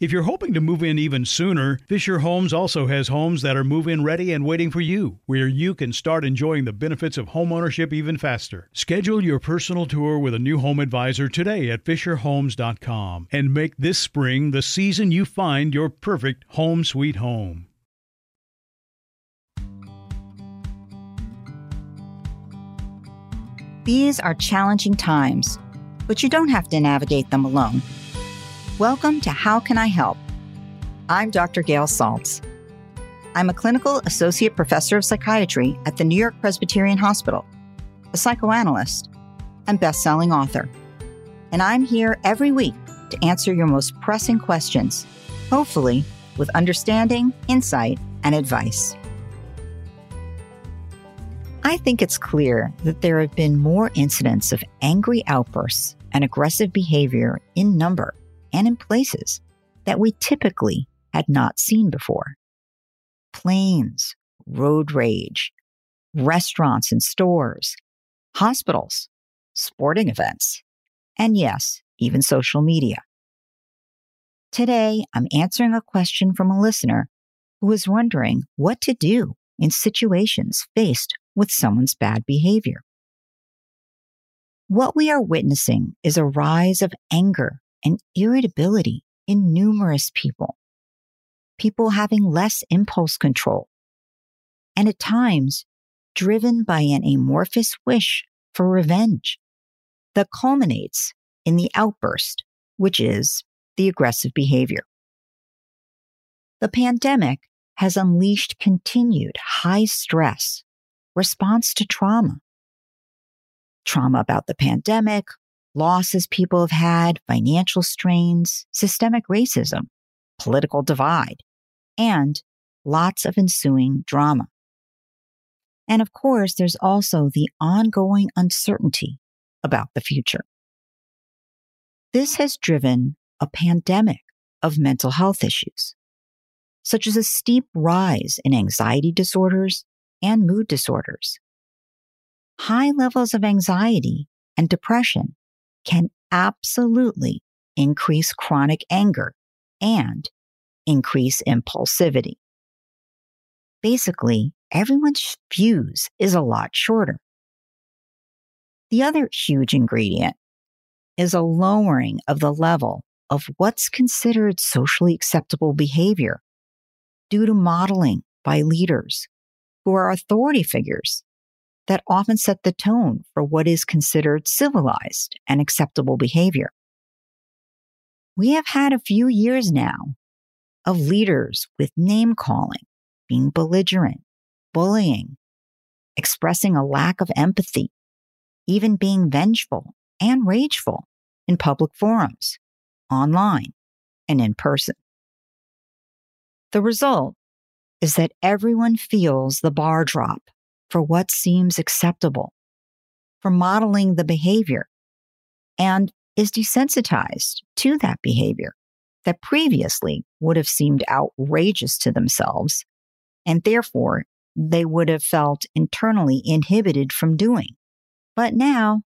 If you're hoping to move in even sooner, Fisher Homes also has homes that are move in ready and waiting for you, where you can start enjoying the benefits of homeownership even faster. Schedule your personal tour with a new home advisor today at FisherHomes.com and make this spring the season you find your perfect home sweet home. These are challenging times, but you don't have to navigate them alone. Welcome to How Can I Help? I'm Dr. Gail Saltz. I'm a clinical associate professor of psychiatry at the New York Presbyterian Hospital, a psychoanalyst, and best-selling author. And I'm here every week to answer your most pressing questions, hopefully with understanding, insight, and advice. I think it's clear that there have been more incidents of angry outbursts and aggressive behavior in number and in places that we typically had not seen before. Planes, road rage, restaurants and stores, hospitals, sporting events, and yes, even social media. Today, I'm answering a question from a listener who is wondering what to do in situations faced with someone's bad behavior. What we are witnessing is a rise of anger and irritability in numerous people. People having less impulse control, and at times driven by an amorphous wish for revenge that culminates in the outburst, which is the aggressive behavior. The pandemic has unleashed continued high stress response to trauma. Trauma about the pandemic, losses people have had, financial strains, systemic racism, political divide, and lots of ensuing drama. And of course, there's also the ongoing uncertainty about the future. This has driven a pandemic of mental health issues, such as a steep rise in anxiety disorders and mood disorders. High levels of anxiety and depression can absolutely increase chronic anger and increase impulsivity. Basically, everyone's fuse is a lot shorter. The other huge ingredient is a lowering of the level of what's considered socially acceptable behavior due to modeling by leaders who are authority figures that often set the tone for what is considered civilized and acceptable behavior. We have had a few years now of leaders with name calling, being belligerent, bullying, expressing a lack of empathy, even being vengeful and rageful in public forums online, and in person. The result is that everyone feels the bar drop for what seems acceptable, for modeling the behavior, and is desensitized to that behavior that previously would have seemed outrageous to themselves, and therefore they would have felt internally inhibited from doing, but now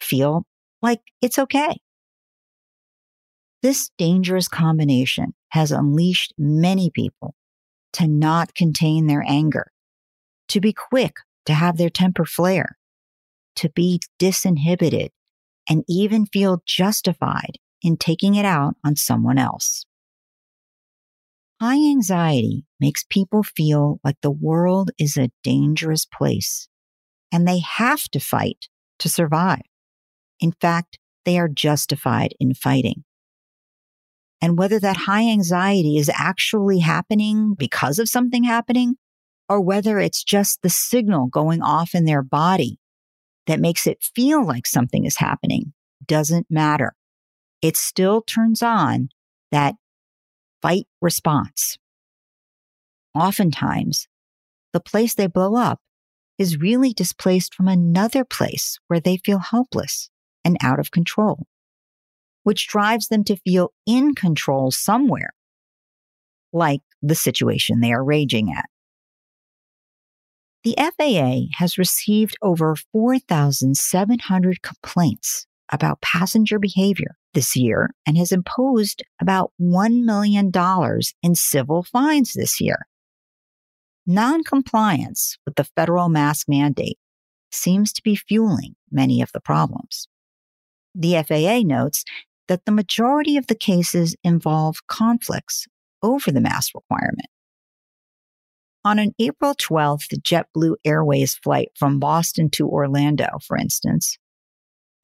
feel like it's okay. This dangerous combination has unleashed many people to not contain their anger, to be quick to have their temper flare, to be disinhibited, and even feel justified in taking it out on someone else. High anxiety makes people feel like the world is a dangerous place and they have to fight to survive. In fact, they are justified in fighting. And whether that high anxiety is actually happening because of something happening, or whether it's just the signal going off in their body that makes it feel like something is happening, doesn't matter. It still turns on that fight response. Oftentimes, the place they blow up is really displaced from another place where they feel helpless and out of control, which drives them to feel in control somewhere, like the situation they are raging at. The FAA has received over 4,700 complaints about passenger behavior this year and has imposed about $1 million in civil fines this year. Noncompliance with the federal mask mandate seems to be fueling many of the problems. The FAA notes that the majority of the cases involve conflicts over the mask requirement. On an April 12th JetBlue Airways flight from Boston to Orlando, for instance,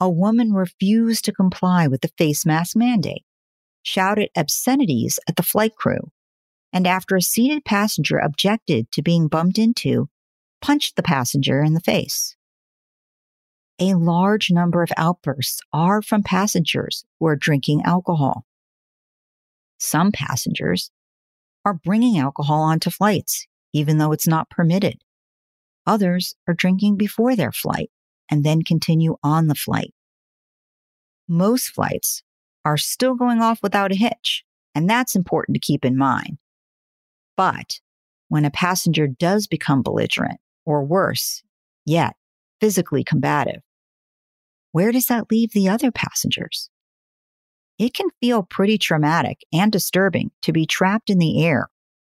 a woman refused to comply with the face mask mandate, shouted obscenities at the flight crew, and after a seated passenger objected to being bumped into, punched the passenger in the face. A large number of outbursts are from passengers who are drinking alcohol. Some passengers are bringing alcohol onto flights, even though it's not permitted. Others are drinking before their flight and then continue on the flight. Most flights are still going off without a hitch, and that's important to keep in mind. But when a passenger does become belligerent, or worse yet, physically combative, where does that leave the other passengers? It can feel pretty traumatic and disturbing to be trapped in the air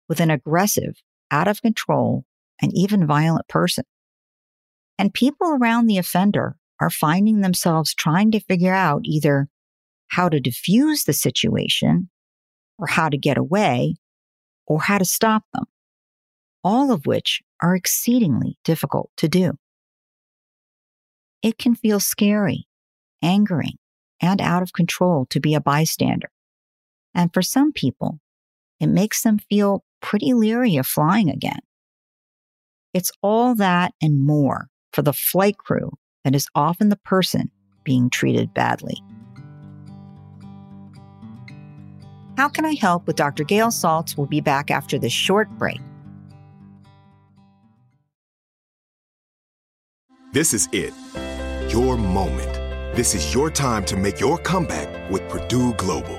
with an aggressive, out of control, and even violent person. And people around the offender are finding themselves trying to figure out either how to diffuse the situation or how to get away or how to stop them, all of which are exceedingly difficult to do. It can feel scary, angering, and out of control to be a bystander. And for some people, it makes them feel pretty leery of flying again. It's all that and more for the flight crew that is often the person being treated badly. How Can I Help with Dr. Gail Saltz will be back after this short break. This is it. Your moment. This is your time to make your comeback with Purdue Global.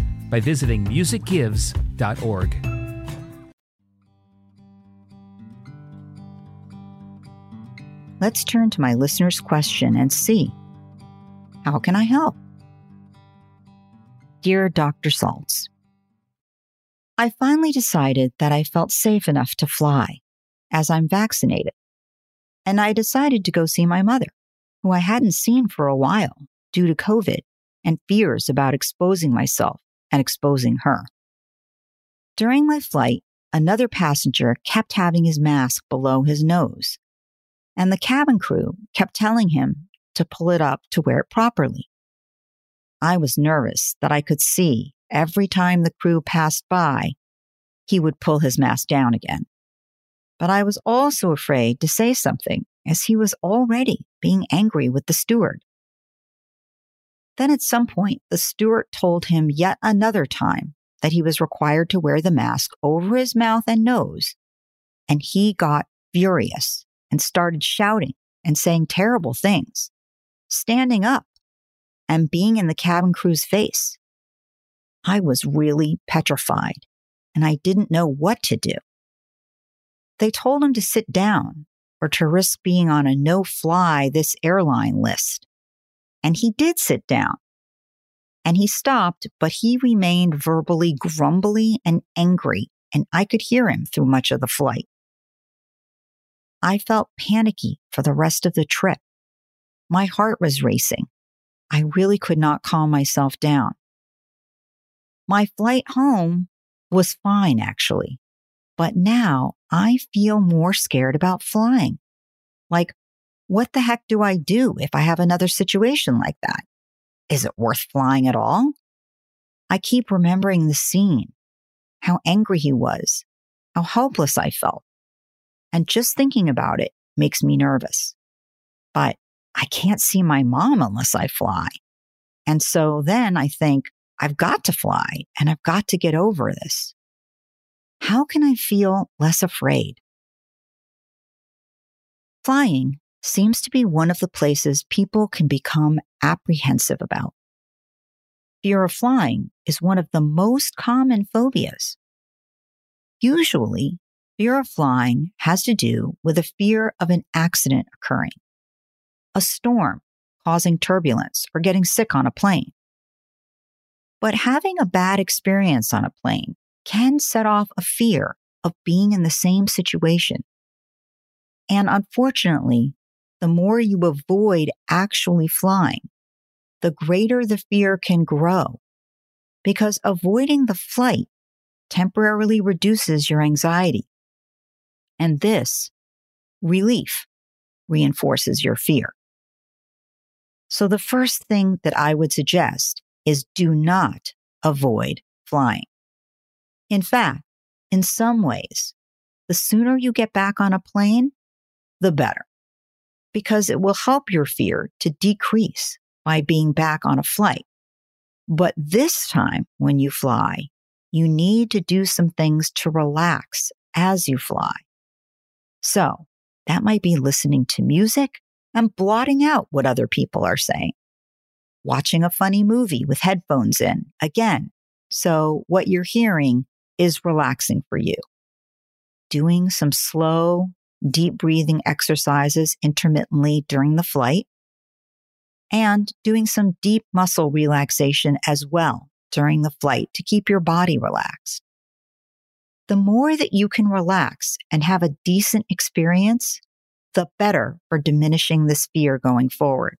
by visiting musicgives.org. Let's turn to my listener's question and see how can I help? Dear Dr. Saltz, I finally decided that I felt safe enough to fly as I'm vaccinated. And I decided to go see my mother, who I hadn't seen for a while due to COVID and fears about exposing myself and exposing her. During my flight, another passenger kept having his mask below his nose, and the cabin crew kept telling him to pull it up to wear it properly. I was nervous that I could see every time the crew passed by, he would pull his mask down again. But I was also afraid to say something as he was already being angry with the steward. Then at some point, the steward told him yet another time that he was required to wear the mask over his mouth and nose. And he got furious and started shouting and saying terrible things, standing up and being in the cabin crew's face. I was really petrified and I didn't know what to do. They told him to sit down or to risk being on a no fly this airline list. And he did sit down. And he stopped, but he remained verbally grumbly and angry, and I could hear him through much of the flight. I felt panicky for the rest of the trip. My heart was racing. I really could not calm myself down. My flight home was fine, actually. But now I feel more scared about flying. Like, what the heck do I do if I have another situation like that? Is it worth flying at all? I keep remembering the scene, how angry he was, how helpless I felt. And just thinking about it makes me nervous. But I can't see my mom unless I fly. And so then I think, I've got to fly and I've got to get over this. How can I feel less afraid? Flying seems to be one of the places people can become apprehensive about. Fear of flying is one of the most common phobias. Usually, fear of flying has to do with a fear of an accident occurring, a storm causing turbulence, or getting sick on a plane. But having a bad experience on a plane can set off a fear of being in the same situation. And unfortunately, the more you avoid actually flying, the greater the fear can grow because avoiding the flight temporarily reduces your anxiety. And this relief reinforces your fear. So the first thing that I would suggest is do not avoid flying. In fact, in some ways, the sooner you get back on a plane, the better, because it will help your fear to decrease by being back on a flight. But this time when you fly, you need to do some things to relax as you fly. So that might be listening to music and blotting out what other people are saying. Watching a funny movie with headphones in, again. So what you're hearing is relaxing for you. Doing some slow, deep breathing exercises intermittently during the flight and doing some deep muscle relaxation as well during the flight to keep your body relaxed. The more that you can relax and have a decent experience, the better for diminishing this fear going forward.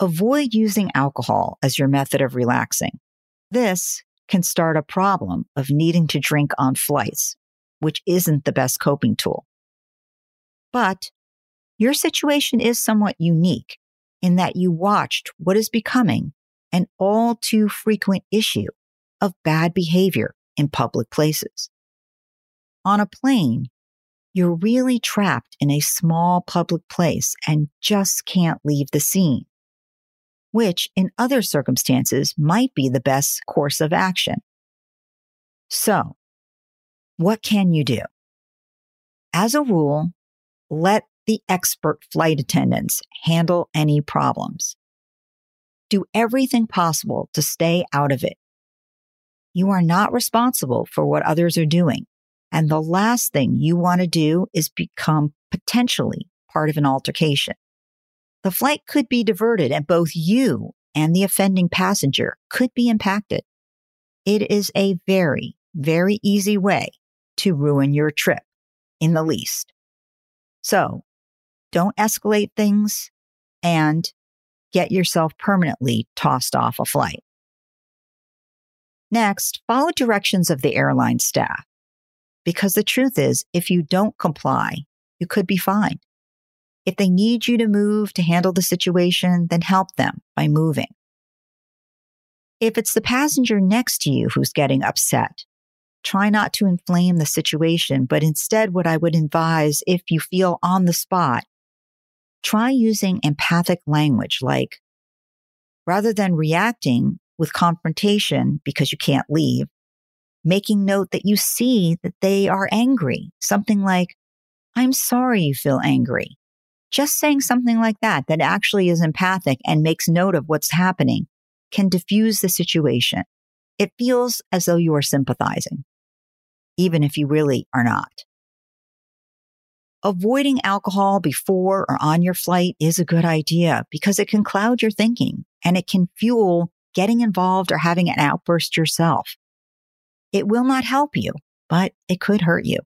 Avoid using alcohol as your method of relaxing. This can start a problem of needing to drink on flights, which isn't the best coping tool. But your situation is somewhat unique in that you watched what is becoming an all too frequent issue of bad behavior in public places. On a plane, you're really trapped in a small public place and just can't leave the scene, which in other circumstances might be the best course of action. So, what can you do? As a rule, let the expert flight attendants handle any problems. Do everything possible to stay out of it. You are not responsible for what others are doing. And the last thing you want to do is become potentially part of an altercation. The flight could be diverted and both you and the offending passenger could be impacted. It is a very, very easy way to ruin your trip in the least. So don't escalate things and get yourself permanently tossed off a flight. Next, follow directions of the airline staff. Because the truth is, if you don't comply, you could be fined. If they need you to move to handle the situation, then help them by moving. If it's the passenger next to you who's getting upset, try not to inflame the situation, but instead, what I would advise if you feel on the spot, try using empathic language like, rather than reacting with confrontation because you can't leave, making note that you see that they are angry. Something like, I'm sorry you feel angry. Just saying something like that, that actually is empathic and makes note of what's happening can diffuse the situation. It feels as though you are sympathizing, even if you really are not. Avoiding alcohol before or on your flight is a good idea because it can cloud your thinking and it can fuel getting involved or having an outburst yourself. It will not help you, but it could hurt you.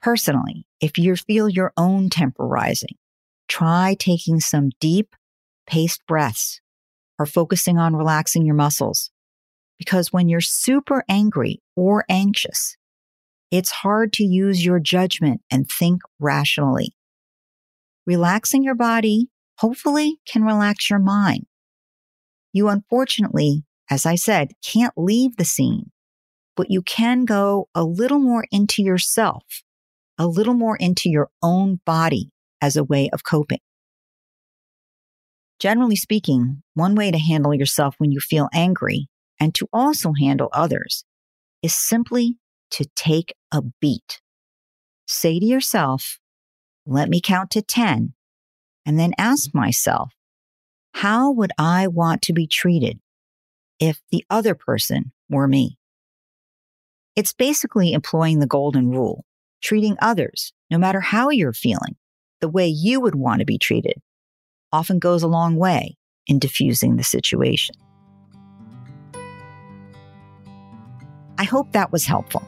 Personally, if you feel your own temper rising, try taking some deep, paced breaths or focusing on relaxing your muscles. Because when you're super angry or anxious, it's hard to use your judgment and think rationally. Relaxing your body hopefully can relax your mind. You unfortunately, as I said, can't leave the scene, but you can go a little more into yourself, a little more into your own body as a way of coping. Generally speaking, one way to handle yourself when you feel angry and to also handle others is simply to take a beat. Say to yourself, let me count to 10, and then ask myself, how would I want to be treated if the other person were me? It's basically employing the golden rule, treating others, no matter how you're feeling, the way you would want to be treated, often goes a long way in diffusing the situation. I hope that was helpful.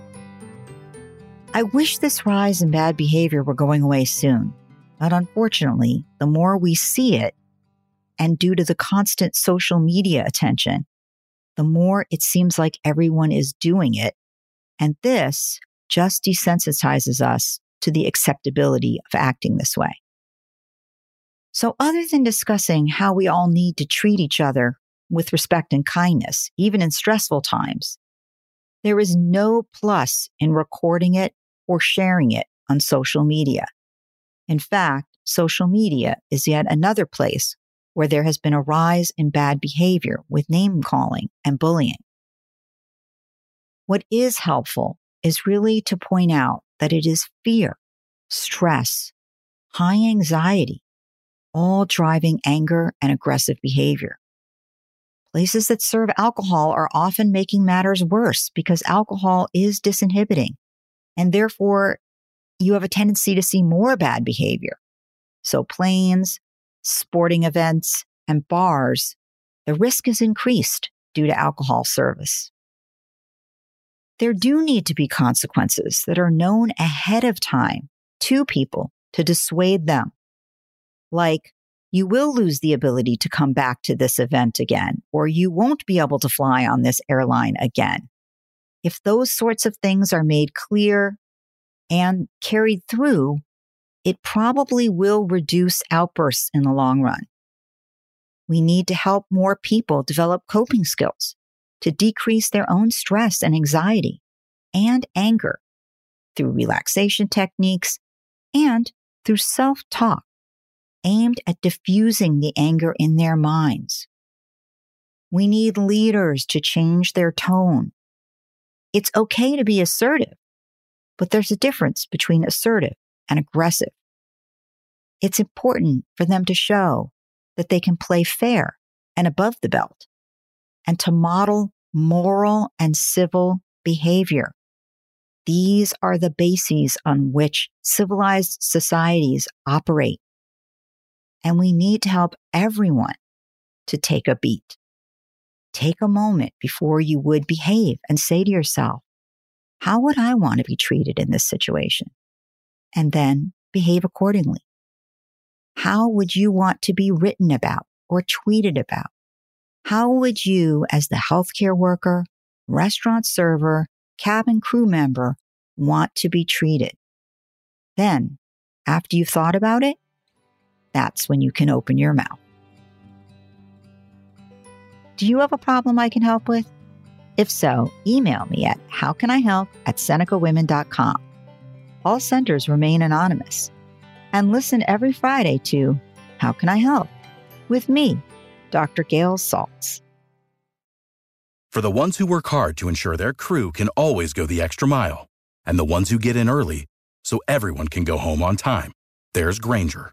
I wish this rise in bad behavior were going away soon, but unfortunately, the more we see it, and due to the constant social media attention, the more it seems like everyone is doing it. And this just desensitizes us to the acceptability of acting this way. So other than discussing how we all need to treat each other with respect and kindness, even in stressful times, there is no plus in recording it or sharing it on social media. In fact, social media is yet another place where there has been a rise in bad behavior with name calling and bullying. What is helpful is really to point out that it is fear, stress, high anxiety, all driving anger and aggressive behavior. Places that serve alcohol are often making matters worse because alcohol is disinhibiting and therefore you have a tendency to see more bad behavior. So planes, sporting events, and bars, the risk is increased due to alcohol service. There do need to be consequences that are known ahead of time to people to dissuade them. Like, you will lose the ability to come back to this event again, or you won't be able to fly on this airline again. If those sorts of things are made clear and carried through, it probably will reduce outbursts in the long run. We need to help more people develop coping skills to decrease their own stress and anxiety and anger through relaxation techniques, and through self talk aimed at diffusing the anger in their minds. We need leaders to change their tone. It's okay to be assertive, but there's a difference between assertive and aggressive. It's important for them to show that they can play fair and above the belt and to model moral and civil behavior. These are the bases on which civilized societies operate. And we need to help everyone to take a beat. Take a moment before you would behave and say to yourself, how would I want to be treated in this situation? And then behave accordingly. How would you want to be written about or tweeted about? How would you, as the healthcare worker, restaurant server, cabin crew member, want to be treated? Then, after you've thought about it, that's when you can open your mouth. Do you have a problem I can help with? If so, email me at howcanihelp at senecawomen.com. All senders remain anonymous. And listen every Friday to How Can I Help? with me, Dr. Gail Saltz. For the ones who work hard to ensure their crew can always go the extra mile, and the ones who get in early so everyone can go home on time, there's Grainger,